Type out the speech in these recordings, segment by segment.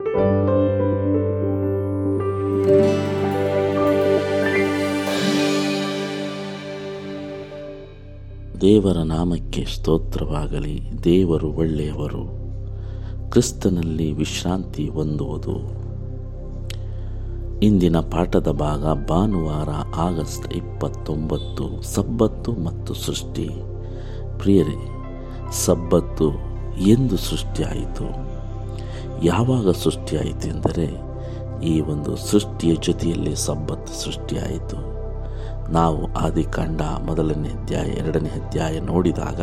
ದೇವರ ನಾಮಕ್ಕೆ ಸ್ತೋತ್ರವಾಗಲಿ. ದೇವರು ಒಳ್ಳೆಯವರು. ಕ್ರಿಸ್ತನಲ್ಲಿ ವಿಶ್ರಾಂತಿ ಹೊಂದುವುದು. ಇಂದಿನ ಪಾಠದ ಭಾಗ ಭಾನುವಾರ ಆಗಸ್ಟ್ ಇಪ್ಪತ್ತೊಂಬತ್ತು, ಸಬ್ಬತ್ತು ಮತ್ತು ಸೃಷ್ಟಿ. ಪ್ರಿಯರೇ, ಸಬ್ಬತ್ತು ಎಂದು ಸೃಷ್ಟಿಯಾಯಿತು. ಯಾವಾಗ ಸೃಷ್ಟಿಯಾಯಿತು ಎಂದರೆ, ಈ ಒಂದು ಸೃಷ್ಟಿಯ ಜೊತೆಯಲ್ಲಿ ಸಬ್ಬತ್ತು ಸೃಷ್ಟಿಯಾಯಿತು. ನಾವು ಆದಿಕಾಂಡ ಮೊದಲನೇ ಅಧ್ಯಾಯ, ಎರಡನೇ ಅಧ್ಯಾಯ ನೋಡಿದಾಗ,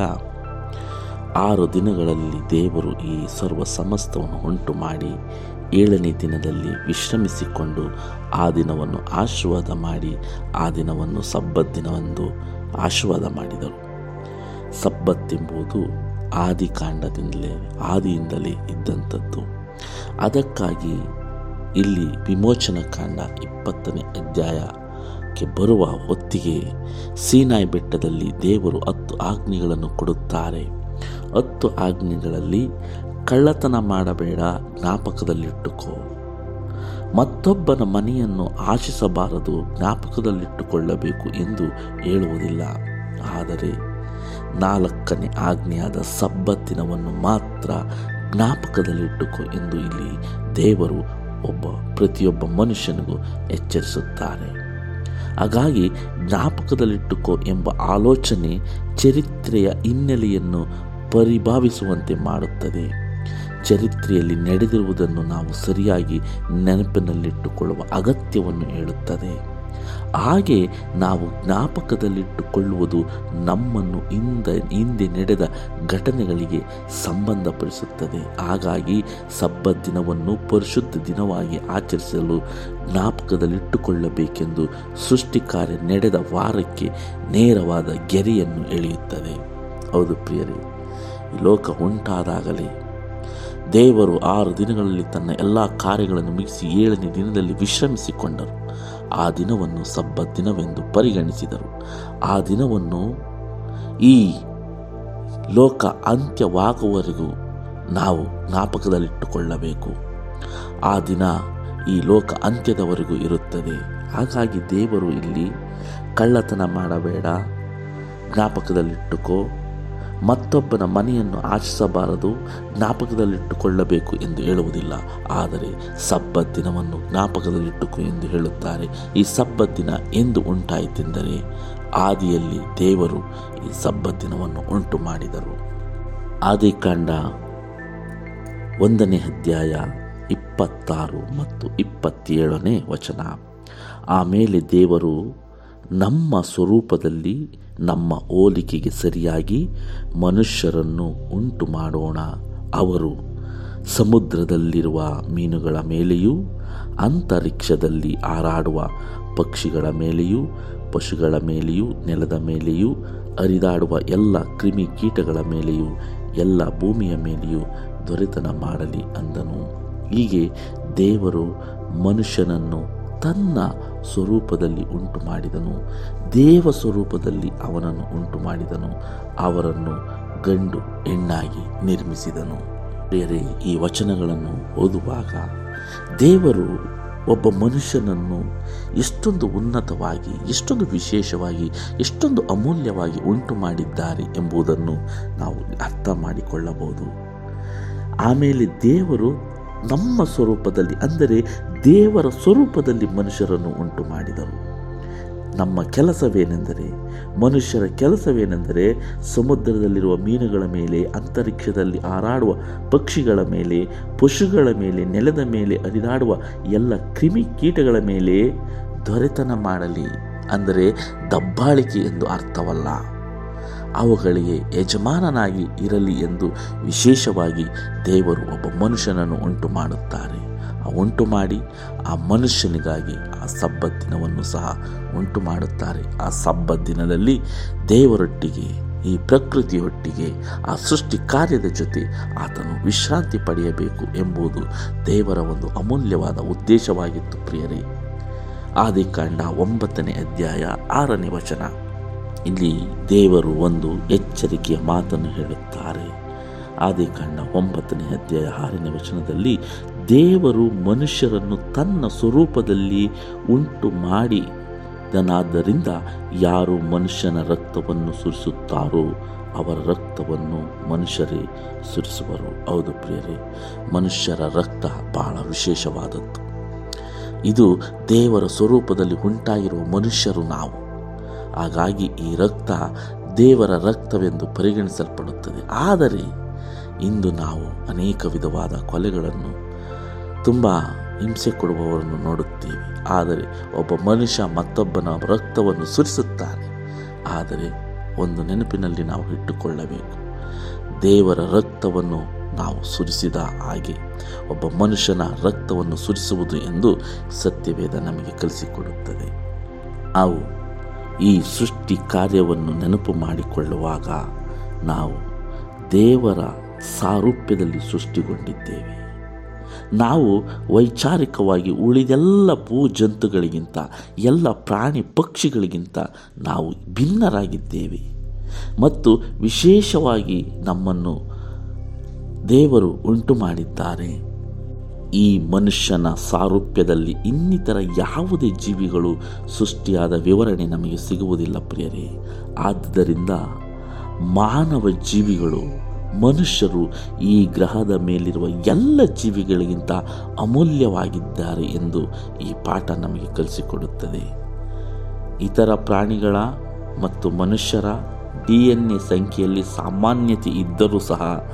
ಆರು ದಿನಗಳಲ್ಲಿ ದೇವರು ಈ ಸರ್ವ ಸಮಸ್ತವನ್ನು ಉಂಟು ಮಾಡಿ ಏಳನೇ ದಿನದಲ್ಲಿ ವಿಶ್ರಮಿಸಿಕೊಂಡು ಆ ದಿನವನ್ನು ಆಶೀರ್ವಾದ ಮಾಡಿ, ಆ ದಿನವನ್ನು ಸಬ್ಬತ್ ದಿನವೆಂದು ಆಶೀರ್ವಾದ ಮಾಡಿದರು. ಸಬ್ಬತ್ತೆಂಬುದು ಆದಿಕಾಂಡದಿಂದಲೇ ಆದಿಯಿಂದಲೇ ಇದ್ದಂಥದ್ದು. ಅದಕ್ಕಾಗಿ ಇಲ್ಲಿ ವಿಮೋಚನ ಕಾಂಡ ಇಪ್ಪತ್ತನೇ ಅಧ್ಯಾಯಕ್ಕೆ ಬರುವ ಹೊತ್ತಿಗೆ ಸೀನಾಯಿ ಬೆಟ್ಟದಲ್ಲಿ ದೇವರು ಹತ್ತು ಆಜ್ಞೆಗಳನ್ನು ಕೊಡುತ್ತಾರೆ. ಹತ್ತು ಆಜ್ಞೆಗಳಲ್ಲಿ ಕಳ್ಳತನ ಮಾಡಬೇಡ, ಜ್ಞಾಪಕದಲ್ಲಿಟ್ಟುಕೋ. ಮತ್ತೊಬ್ಬನ ಮನೆಯನ್ನು ಆಶಿಸಬಾರದು, ಜ್ಞಾಪಕದಲ್ಲಿಟ್ಟುಕೊಳ್ಳಬೇಕು ಎಂದು ಹೇಳುವುದಿಲ್ಲ. ಆದರೆ ನಾಲ್ಕನೇ ಆಜ್ಞೆಯಾದ ಸಬ್ಬತ್ತಿನವನ್ನು ಮಾತ್ರ ಜ್ಞಾಪಕದಲ್ಲಿಟ್ಟುಕೋ ಎಂದು ಇಲ್ಲಿ ದೇವರು ಒಬ್ಬ ಪ್ರತಿಯೊಬ್ಬ ಮನುಷ್ಯನಿಗೂ ಎಚ್ಚರಿಸುತ್ತಾರೆ. ಹಾಗಾಗಿ ಜ್ಞಾಪಕದಲ್ಲಿಟ್ಟುಕೊ ಎಂಬ ಆಲೋಚನೆ ಚರಿತ್ರೆಯ ಹಿನ್ನೆಲೆಯನ್ನು ಪರಿಭಾವಿಸುವಂತೆ ಮಾಡುತ್ತದೆ. ಚರಿತ್ರೆಯಲ್ಲಿ ನಡೆದಿರುವುದನ್ನು ನಾವು ಸರಿಯಾಗಿ ನೆನಪಿನಲ್ಲಿಟ್ಟುಕೊಳ್ಳುವ ಅಗತ್ಯವನ್ನು ಹೇಳುತ್ತದೆ. ಹಾಗೆ ನಾವು ಜ್ಞಾಪಕದಲ್ಲಿಟ್ಟುಕೊಳ್ಳುವುದು ನಮ್ಮನ್ನು ಹಿಂದೆ ಹಿಂದೆ ನಡೆದ ಘಟನೆಗಳಿಗೆ ಸಂಬಂಧಪಡಿಸುತ್ತದೆ. ಹಾಗಾಗಿ ಸಬ್ಬ ದಿನವನ್ನು ಪರಿಶುದ್ಧ ದಿನವಾಗಿ ಆಚರಿಸಲು ಜ್ಞಾಪಕದಲ್ಲಿಟ್ಟುಕೊಳ್ಳಬೇಕೆಂದು ಸೃಷ್ಟಿ ಕಾರ್ಯ ನಡೆದ ವಾರಕ್ಕೆ ನೇರವಾದ ಗೆರೆಯನ್ನು ಎಳೆಯುತ್ತದೆ. ಹೌದು ಪ್ರಿಯರೇ, ಈ ಲೋಕ ಉಂಟಾದಾಗಲೇ ದೇವರು ಆರು ದಿನಗಳಲ್ಲಿ ತನ್ನ ಎಲ್ಲ ಕಾರ್ಯಗಳನ್ನು ಮುಗಿಸಿ ಏಳನೇ ದಿನದಲ್ಲಿ ವಿಶ್ರಮಿಸಿಕೊಂಡರು. ಆ ದಿನವನ್ನು ಸಬ್ಬತ್ ದಿನವೆಂದು ಪರಿಗಣಿಸಿದರು. ಆ ದಿನವನ್ನು ಈ ಲೋಕ ಅಂತ್ಯವಾಗುವವರೆಗೂ ನಾವು ಜ್ಞಾಪಕದಲ್ಲಿಟ್ಟುಕೊಳ್ಳಬೇಕು. ಆ ದಿನ ಈ ಲೋಕ ಅಂತ್ಯದವರೆಗೂ ಇರುತ್ತದೆ. ಹಾಗಾಗಿ ದೇವರು ಇಲ್ಲಿ ಕಳ್ಳತನ ಮಾಡಬೇಡ. ಜ್ಞಾಪಕದಲ್ಲಿಟ್ಟುಕೋ. ಮತ್ತೊಬ್ಬನ ಮನೆಯನ್ನು ಆಚಿಸಬಾರದು ಜ್ಞಾಪಕದಲ್ಲಿಟ್ಟುಕೊಳ್ಳಬೇಕು ಎಂದು ಹೇಳುವುದಿಲ್ಲ. ಆದರೆ ಸಬ್ಬ ದಿನವನ್ನು ಜ್ಞಾಪಕದಲ್ಲಿಟ್ಟುಕು ಎಂದು ಹೇಳುತ್ತಾರೆ. ಈ ಸಬ್ಬ ದಿನ ಎಂದು ಉಂಟಾಯಿತೆಂದರೆ ಆದಿಯಲ್ಲಿ ದೇವರು ಈ ಸಬ್ಬ ದಿನವನ್ನು ಉಂಟು ಮಾಡಿದರು ಆದಿಕಾಂಡ ಒಂದನೇ ಅಧ್ಯಾಯ ಇಪ್ಪತ್ತಾರು ಮತ್ತು ಇಪ್ಪತ್ತೇಳನೇ ವಚನ. ಆಮೇಲೆ ದೇವರು ನಮ್ಮ ಸ್ವರೂಪದಲ್ಲಿ ನಮ್ಮ ಹೋಲಿಕೆಗೆ ಸರಿಯಾಗಿ ಮನುಷ್ಯರನ್ನು ಉಂಟು ಮಾಡೋಣ. ಅವರು ಸಮುದ್ರದಲ್ಲಿರುವ ಮೀನುಗಳ ಮೇಲೆಯೂ, ಅಂತರಿಕ್ಷದಲ್ಲಿ ಹಾರಾಡುವ ಪಕ್ಷಿಗಳ ಮೇಲೆಯೂ, ಪಶುಗಳ ಮೇಲೆಯೂ, ನೆಲದ ಮೇಲೆಯೂ, ಹರಿದಾಡುವ ಎಲ್ಲ ಕ್ರಿಮಿ ಕೀಟಗಳ ಮೇಲೆಯೂ, ಎಲ್ಲ ಭೂಮಿಯ ಮೇಲೆಯೂ ದೊರೆತನ ಮಾಡಲಿ ಅಂದನು. ಹೀಗೆ ದೇವರು ಮನುಷ್ಯನನ್ನು ತನ್ನ ಸ್ವರೂಪದಲ್ಲಿ ಉಂಟು ಮಾಡಿದನು ದೇವ ಸ್ವರೂಪದಲ್ಲಿ ಅವನನ್ನು ಉಂಟು ಮಾಡಿದನು ಅವರನ್ನು ಗಂಡು ಹೆಣ್ಣಾಗಿ ನಿರ್ಮಿಸಿದನು. ಬೇರೆ ಈ ವಚನಗಳನ್ನು ಓದುವಾಗ ದೇವರು ಒಬ್ಬ ಮನುಷ್ಯನನ್ನು ಎಷ್ಟೊಂದು ಉನ್ನತವಾಗಿ, ಎಷ್ಟೊಂದು ವಿಶೇಷವಾಗಿ, ಎಷ್ಟೊಂದು ಅಮೂಲ್ಯವಾಗಿ ಉಂಟು ಮಾಡಿದ್ದಾರೆ ಎಂಬುದನ್ನು ನಾವು ಅರ್ಥ ಮಾಡಿಕೊಳ್ಳಬಹುದು ಆಮೇಲೆ ದೇವರು ನಮ್ಮ ಸ್ವರೂಪದಲ್ಲಿ, ಅಂದರೆ ದೇವರ ಸ್ವರೂಪದಲ್ಲಿ ಮನುಷ್ಯರನ್ನು ಉಂಟು ಮಾಡಿದರು ನಮ್ಮ ಕೆಲಸವೇನೆಂದರೆ, ಮನುಷ್ಯರ ಕೆಲಸವೇನೆಂದರೆ ಸಮುದ್ರದಲ್ಲಿರುವ ಮೀನುಗಳ ಮೇಲೆ, ಅಂತರಿಕ್ಷದಲ್ಲಿ ಹಾರಾಡುವ ಪಕ್ಷಿಗಳ ಮೇಲೆ, ಪಶುಗಳ ಮೇಲೆ, ನೆಲದ ಮೇಲೆ ಹರಿದಾಡುವ ಎಲ್ಲ ಕ್ರಿಮಿ ಕೀಟಗಳ ಮೇಲೆ ದೊರೆತನ ಮಾಡಲಿ. ಅಂದರೆ ದಬ್ಬಾಳಿಕೆ ಎಂದು ಅರ್ಥವಲ್ಲ. ಅವುಗಳಿಗೆ ಯಜಮಾನನಾಗಿ ಇರಲಿ ಎಂದು ವಿಶೇಷವಾಗಿ ದೇವರು ಒಬ್ಬ ಮನುಷ್ಯನನ್ನು ಉಂಟು ಮಾಡುತ್ತಾರೆ ಆ ಉಂಟು ಮಾಡಿ ಆ ಮನುಷ್ಯನಿಗಾಗಿ ಆ ಸಬ್ಬತ್ ದಿನವನ್ನು ಸಹ ಉಂಟು ಮಾಡುತ್ತಾರೆ ಆ ಸಬ್ಬತ್ ದಿನದಲ್ಲಿ ದೇವರೊಟ್ಟಿಗೆ, ಈ ಪ್ರಕೃತಿಯೊಟ್ಟಿಗೆ, ಆ ಸೃಷ್ಟಿ ಕಾರ್ಯದ ಜೊತೆ ಆತನು ವಿಶ್ರಾಂತಿ ಪಡೆಯಬೇಕು ಎಂಬುದು ದೇವರ ಒಂದು ಅಮೂಲ್ಯವಾದ ಉದ್ದೇಶವಾಗಿತ್ತು ಪ್ರಿಯರೇ. ಆದಿಕಾಂಡ ಒಂಬತ್ತನೇ ಅಧ್ಯಾಯ ಆರನೇ ವಚನ. ಇಲ್ಲಿ ದೇವರು ಒಂದು ಎಚ್ಚರಿಕೆಯ ಮಾತನ್ನು ಹೇಳುತ್ತಾರೆ. ಆದಿಕಾಂಡ ಒಂಬತ್ತನೇ ಅಧ್ಯಾಯ ಆರನೇ ವಚನದಲ್ಲಿ ದೇವರು ಮನುಷ್ಯರನ್ನು ತನ್ನ ಸ್ವರೂಪದಲ್ಲಿ ಉಂಟು ಮಾಡಿ ದನಾದ್ದರಿಂದ ಯಾರು ಮನುಷ್ಯನ ರಕ್ತವನ್ನು ಸುರಿಸುತ್ತಾರೋ ಅವರ ರಕ್ತವನ್ನು ಮನುಷ್ಯರೇ ಸುರಿಸುವರು. ಹೌದು ಪ್ರಿಯರೇ, ಮನುಷ್ಯರ ರಕ್ತ ಬಹಳ ವಿಶೇಷವಾದದ್ದು. ಇದು ದೇವರ ಸ್ವರೂಪದಲ್ಲಿ ಉಂಟಾಗಿರುವ ಮನುಷ್ಯರು ನಾವು. ಹಾಗಾಗಿ ಈ ರಕ್ತ ದೇವರ ರಕ್ತವೆಂದು ಪರಿಗಣಿಸಲ್ಪಡುತ್ತದೆ. ಆದರೆ ಇಂದು ನಾವು ಅನೇಕ ವಿಧವಾದ ಕೊಲೆಗಳನ್ನು, ತುಂಬ ಹಿಂಸೆ ಕೊಡುವವರನ್ನು ನೋಡುತ್ತೇವೆ. ಆದರೆ ಒಬ್ಬ ಮನುಷ್ಯ ಮತ್ತೊಬ್ಬನ ರಕ್ತವನ್ನು ಸುರಿಸುತ್ತಾನೆ. ಆದರೆ ಒಂದು ನೆನಪಿನಲ್ಲಿ ನಾವು ಇಟ್ಟುಕೊಳ್ಳಬೇಕು. ದೇವರ ರಕ್ತವನ್ನು ನಾವು ಸುರಿಸಿದ ಹಾಗೆ ಒಬ್ಬ ಮನುಷ್ಯನ ರಕ್ತವನ್ನು ಸುರಿಸುವುದು ಎಂದು ಸತ್ಯವೇದ ನಮಗೆ ಕಲಿಸಿಕೊಡುತ್ತದೆ. ನಾವು ಈ ಸೃಷ್ಟಿ ಕಾರ್ಯವನ್ನು ನೆನಪು ಮಾಡಿಕೊಳ್ಳುವಾಗ ನಾವು ದೇವರ ಸಾರೂಪ್ಯದಲ್ಲಿ ಸೃಷ್ಟಿಗೊಂಡಿದ್ದೇವೆ. ನಾವು ವೈಚಾರಿಕವಾಗಿ ಉಳಿದೆಲ್ಲ ಭೂ ಜಂತುಗಳಿಗಿಂತ ಎಲ್ಲ ಪ್ರಾಣಿ ಪಕ್ಷಿಗಳಿಗಿಂತ ನಾವು ಭಿನ್ನರಾಗಿದ್ದೇವೆ. ಮತ್ತು ವಿಶೇಷವಾಗಿ ನಮ್ಮನ್ನು ದೇವರು ಉಂಟು ಮಾಡಿದ್ದಾರೆ ಈ ಮನುಷ್ಯನ ಸಾರೂಪ್ಯದಲ್ಲಿ ಇನ್ನಿತರ ಯಾವುದೇ ಜೀವಿಗಳು ಸೃಷ್ಟಿಯಾದ ವಿವರಣೆ ನಮಗೆ ಸಿಗುವುದಿಲ್ಲ ಪ್ರಿಯರೇ. ಆದ್ದರಿಂದ ಮಾನವ ಜೀವಿಗಳು, ಮನುಷ್ಯರು ಈ ಗ್ರಹದ ಮೇಲಿರುವ ಎಲ್ಲ ಜೀವಿಗಳಿಗಿಂತ ಅಮೂಲ್ಯವಾಗಿದ್ದಾರೆ ಎಂದು ಈ ಪಾಠ ನಮಗೆ ಕಲಿಸಿಕೊಡುತ್ತದೆ. ಇತರ ಪ್ರಾಣಿಗಳ ಮತ್ತು ಮನುಷ್ಯರ ಡಿ ಎನ್ ಎ ಸಂಖ್ಯೆಯಲ್ಲಿ ಸಾಮಾನ್ಯತೆ ಇದ್ದರೂ ಸಹ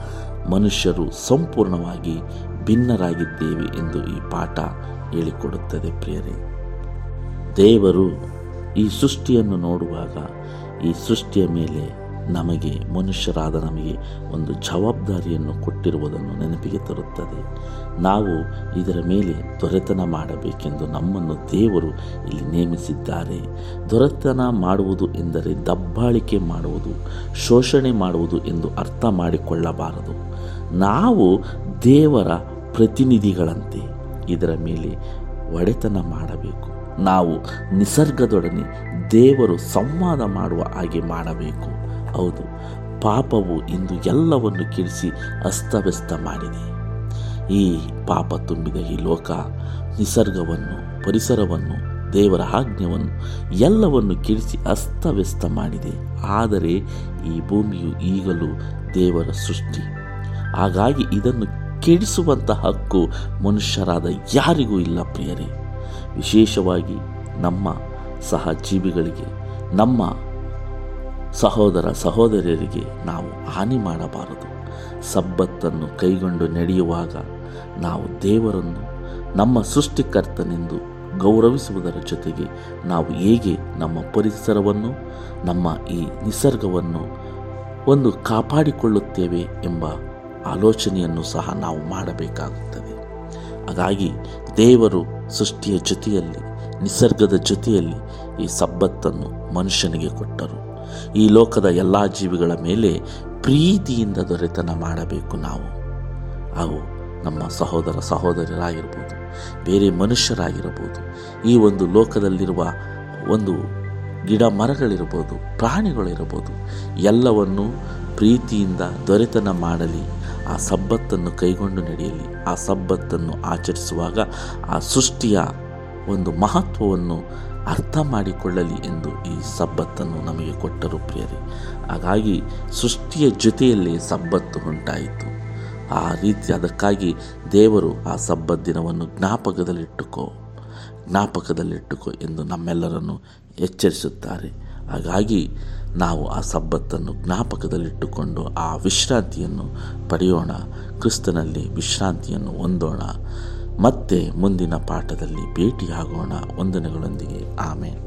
ಮನುಷ್ಯರು ಸಂಪೂರ್ಣವಾಗಿ ಭಿನ್ನರಾಗಿದ್ದೇವೆ ಎಂದು ಈ ಪಾಠ ಹೇಳಿಕೊಡುತ್ತದೆ ಪ್ರಿಯರೇ. ದೇವರು ಈ ಸೃಷ್ಟಿಯನ್ನು ನೋಡುವಾಗ ಈ ಸೃಷ್ಟಿಯ ಮೇಲೆ ನಮಗೆ, ಮನುಷ್ಯರಾದ ನಮಗೆ ಒಂದು ಜವಾಬ್ದಾರಿಯನ್ನು ಕೊಟ್ಟಿರುವುದನ್ನು ನೆನಪಿಗೆ ತರುತ್ತದೆ. ನಾವು ಇದರ ಮೇಲೆ ದೊರೆತನ ಮಾಡಬೇಕೆಂದು ನಮ್ಮನ್ನು ದೇವರು ಇಲ್ಲಿ ನೇಮಿಸಿದ್ದಾರೆ. ದೊರೆತನ ಮಾಡುವುದು ಎಂದರೆ ದಬ್ಬಾಳಿಕೆ ಮಾಡುವುದು, ಶೋಷಣೆ ಮಾಡುವುದು ಎಂದು ಅರ್ಥ ಮಾಡಿಕೊಳ್ಳಬಾರದು. ನಾವು ದೇವರ ಪ್ರತಿನಿಧಿಗಳಂತೆ ಇದರ ಮೇಲೆ ಒಡೆತನ ಮಾಡಬೇಕು. ನಾವು ನಿಸರ್ಗದೊಡನೆ ದೇವರು ಸಂವಾದ ಮಾಡುವ ಹಾಗೆ ಮಾಡಬೇಕು. ಹೌದು, ಪಾಪವು ಇಂದು ಎಲ್ಲವನ್ನು ಕೆಡಿಸಿ ಅಸ್ತವ್ಯಸ್ತ ಮಾಡಿದೆ. ಈ ಪಾಪ ತುಂಬಿದ ಈ ಲೋಕ, ನಿಸರ್ಗವನ್ನು, ಪರಿಸರವನ್ನು, ದೇವರ ಆಜ್ಞೆಯನ್ನು ಎಲ್ಲವನ್ನು ಕೆಡಿಸಿ ಅಸ್ತವ್ಯಸ್ತ ಮಾಡಿದೆ. ಆದರೆ ಈ ಭೂಮಿಯು ಈಗಲೂ ದೇವರ ಸೃಷ್ಟಿ. ಹಾಗಾಗಿ ಇದನ್ನು ಕೆಡಿಸುವಂಥ ಹಕ್ಕು ಮನುಷ್ಯರಾದ ಯಾರಿಗೂ ಇಲ್ಲ ಪ್ರಿಯರೇ. ವಿಶೇಷವಾಗಿ ನಮ್ಮ ಸಹಜೀವಿಗಳಿಗೆ, ನಮ್ಮ ಸಹೋದರ ಸಹೋದರಿಯರಿಗೆ ನಾವು ಹಾನಿ ಮಾಡಬಾರದು. ಸಬ್ಬತ್ತನ್ನು ಕೈಗೊಂಡು ನಡೆಯುವಾಗ ನಾವು ದೇವರನ್ನು, ನಮ್ಮ ಸೃಷ್ಟಿಕರ್ತನೆಂದು ಗೌರವಿಸುವುದರ ಜೊತೆಗೆ ನಾವು ಹೇಗೆ ನಮ್ಮ ಪರಿಸರವನ್ನು, ನಮ್ಮ ಈ ನಿಸರ್ಗವನ್ನು ಒಂದು ಕಾಪಾಡಿಕೊಳ್ಳುತ್ತೇವೆ ಎಂಬ ಆಲೋಚನೆಯನ್ನು ಸಹ ನಾವು ಮಾಡಬೇಕಾಗುತ್ತದೆ. ಹಾಗಾಗಿ ದೇವರು ಸೃಷ್ಟಿಯ ಜೊತೆಯಲ್ಲಿ, ನಿಸರ್ಗದ ಜೊತೆಯಲ್ಲಿ ಈ ಸಬ್ಬತ್ತನ್ನು ಮನುಷ್ಯನಿಗೆ ಕೊಟ್ಟರು. ಈ ಲೋಕದ ಎಲ್ಲ ಜೀವಿಗಳ ಮೇಲೆ ಪ್ರೀತಿಯಿಂದ ದೊರೆತನ ಮಾಡಬೇಕು ನಾವು. ಅವು ನಮ್ಮ ಸಹೋದರ ಸಹೋದರರಾಗಿರ್ಬೋದು, ಬೇರೆ ಮನುಷ್ಯರಾಗಿರಬಹುದು, ಈ ಒಂದು ಲೋಕದಲ್ಲಿರುವ ಒಂದು ಗಿಡ ಮರಗಳಿರ್ಬೋದು, ಪ್ರಾಣಿಗಳಿರ್ಬೋದು, ಎಲ್ಲವನ್ನು ಪ್ರೀತಿಯಿಂದ ದೊರೆತನ ಮಾಡಲಿ. ಆ ಸಬ್ಬತ್ತನ್ನು ಕೈಗೊಂಡು ನಡೆಯಲಿ. ಆ ಸಬ್ಬತ್ತನ್ನು ಆಚರಿಸುವಾಗ ಆ ಸೃಷ್ಟಿಯ ಒಂದು ಮಹತ್ವವನ್ನು ಅರ್ಥ ಮಾಡಿಕೊಳ್ಳಲಿ ಎಂದು ಈ ಸಬ್ಬತ್ತನ್ನು ನಮಗೆ ಕೊಟ್ಟರು ಪ್ರಿಯರೇ. ಹಾಗಾಗಿ ಸೃಷ್ಟಿಯ ಜೊತೆಯಲ್ಲೇ ಸಬ್ಬತ್ತು ಉಂಟಾಯಿತು. ಆ ರೀತಿ ಅದಕ್ಕಾಗಿ ದೇವರು ಆ ಸಬ್ಬತ್ ದಿನವನ್ನು ಜ್ಞಾಪಕದಲ್ಲಿಟ್ಟುಕೋ ಜ್ಞಾಪಕದಲ್ಲಿಟ್ಟುಕೋ ಎಂದು ನಮ್ಮೆಲ್ಲರನ್ನು ಎಚ್ಚರಿಸುತ್ತಾರೆ. ಹಾಗಾಗಿ ನಾವು ಆ ಸಬ್ಬತ್ತನ್ನು ಜ್ಞಾಪಕದಲ್ಲಿಟ್ಟುಕೊಂಡು ಆ ವಿಶ್ರಾಂತಿಯನ್ನು ಪಡೆಯೋಣ. ಕ್ರಿಸ್ತನಲ್ಲಿ ವಿಶ್ರಾಂತಿಯನ್ನು ಹೊಂದೋಣ. ಮತ್ತೆ ಮುಂದಿನ ಪಾಠದಲ್ಲಿ ಭೇಟಿಯಾಗೋಣ. ವಂದನೆಗಳೊಂದಿಗೆ. ಆಮೇಲೆ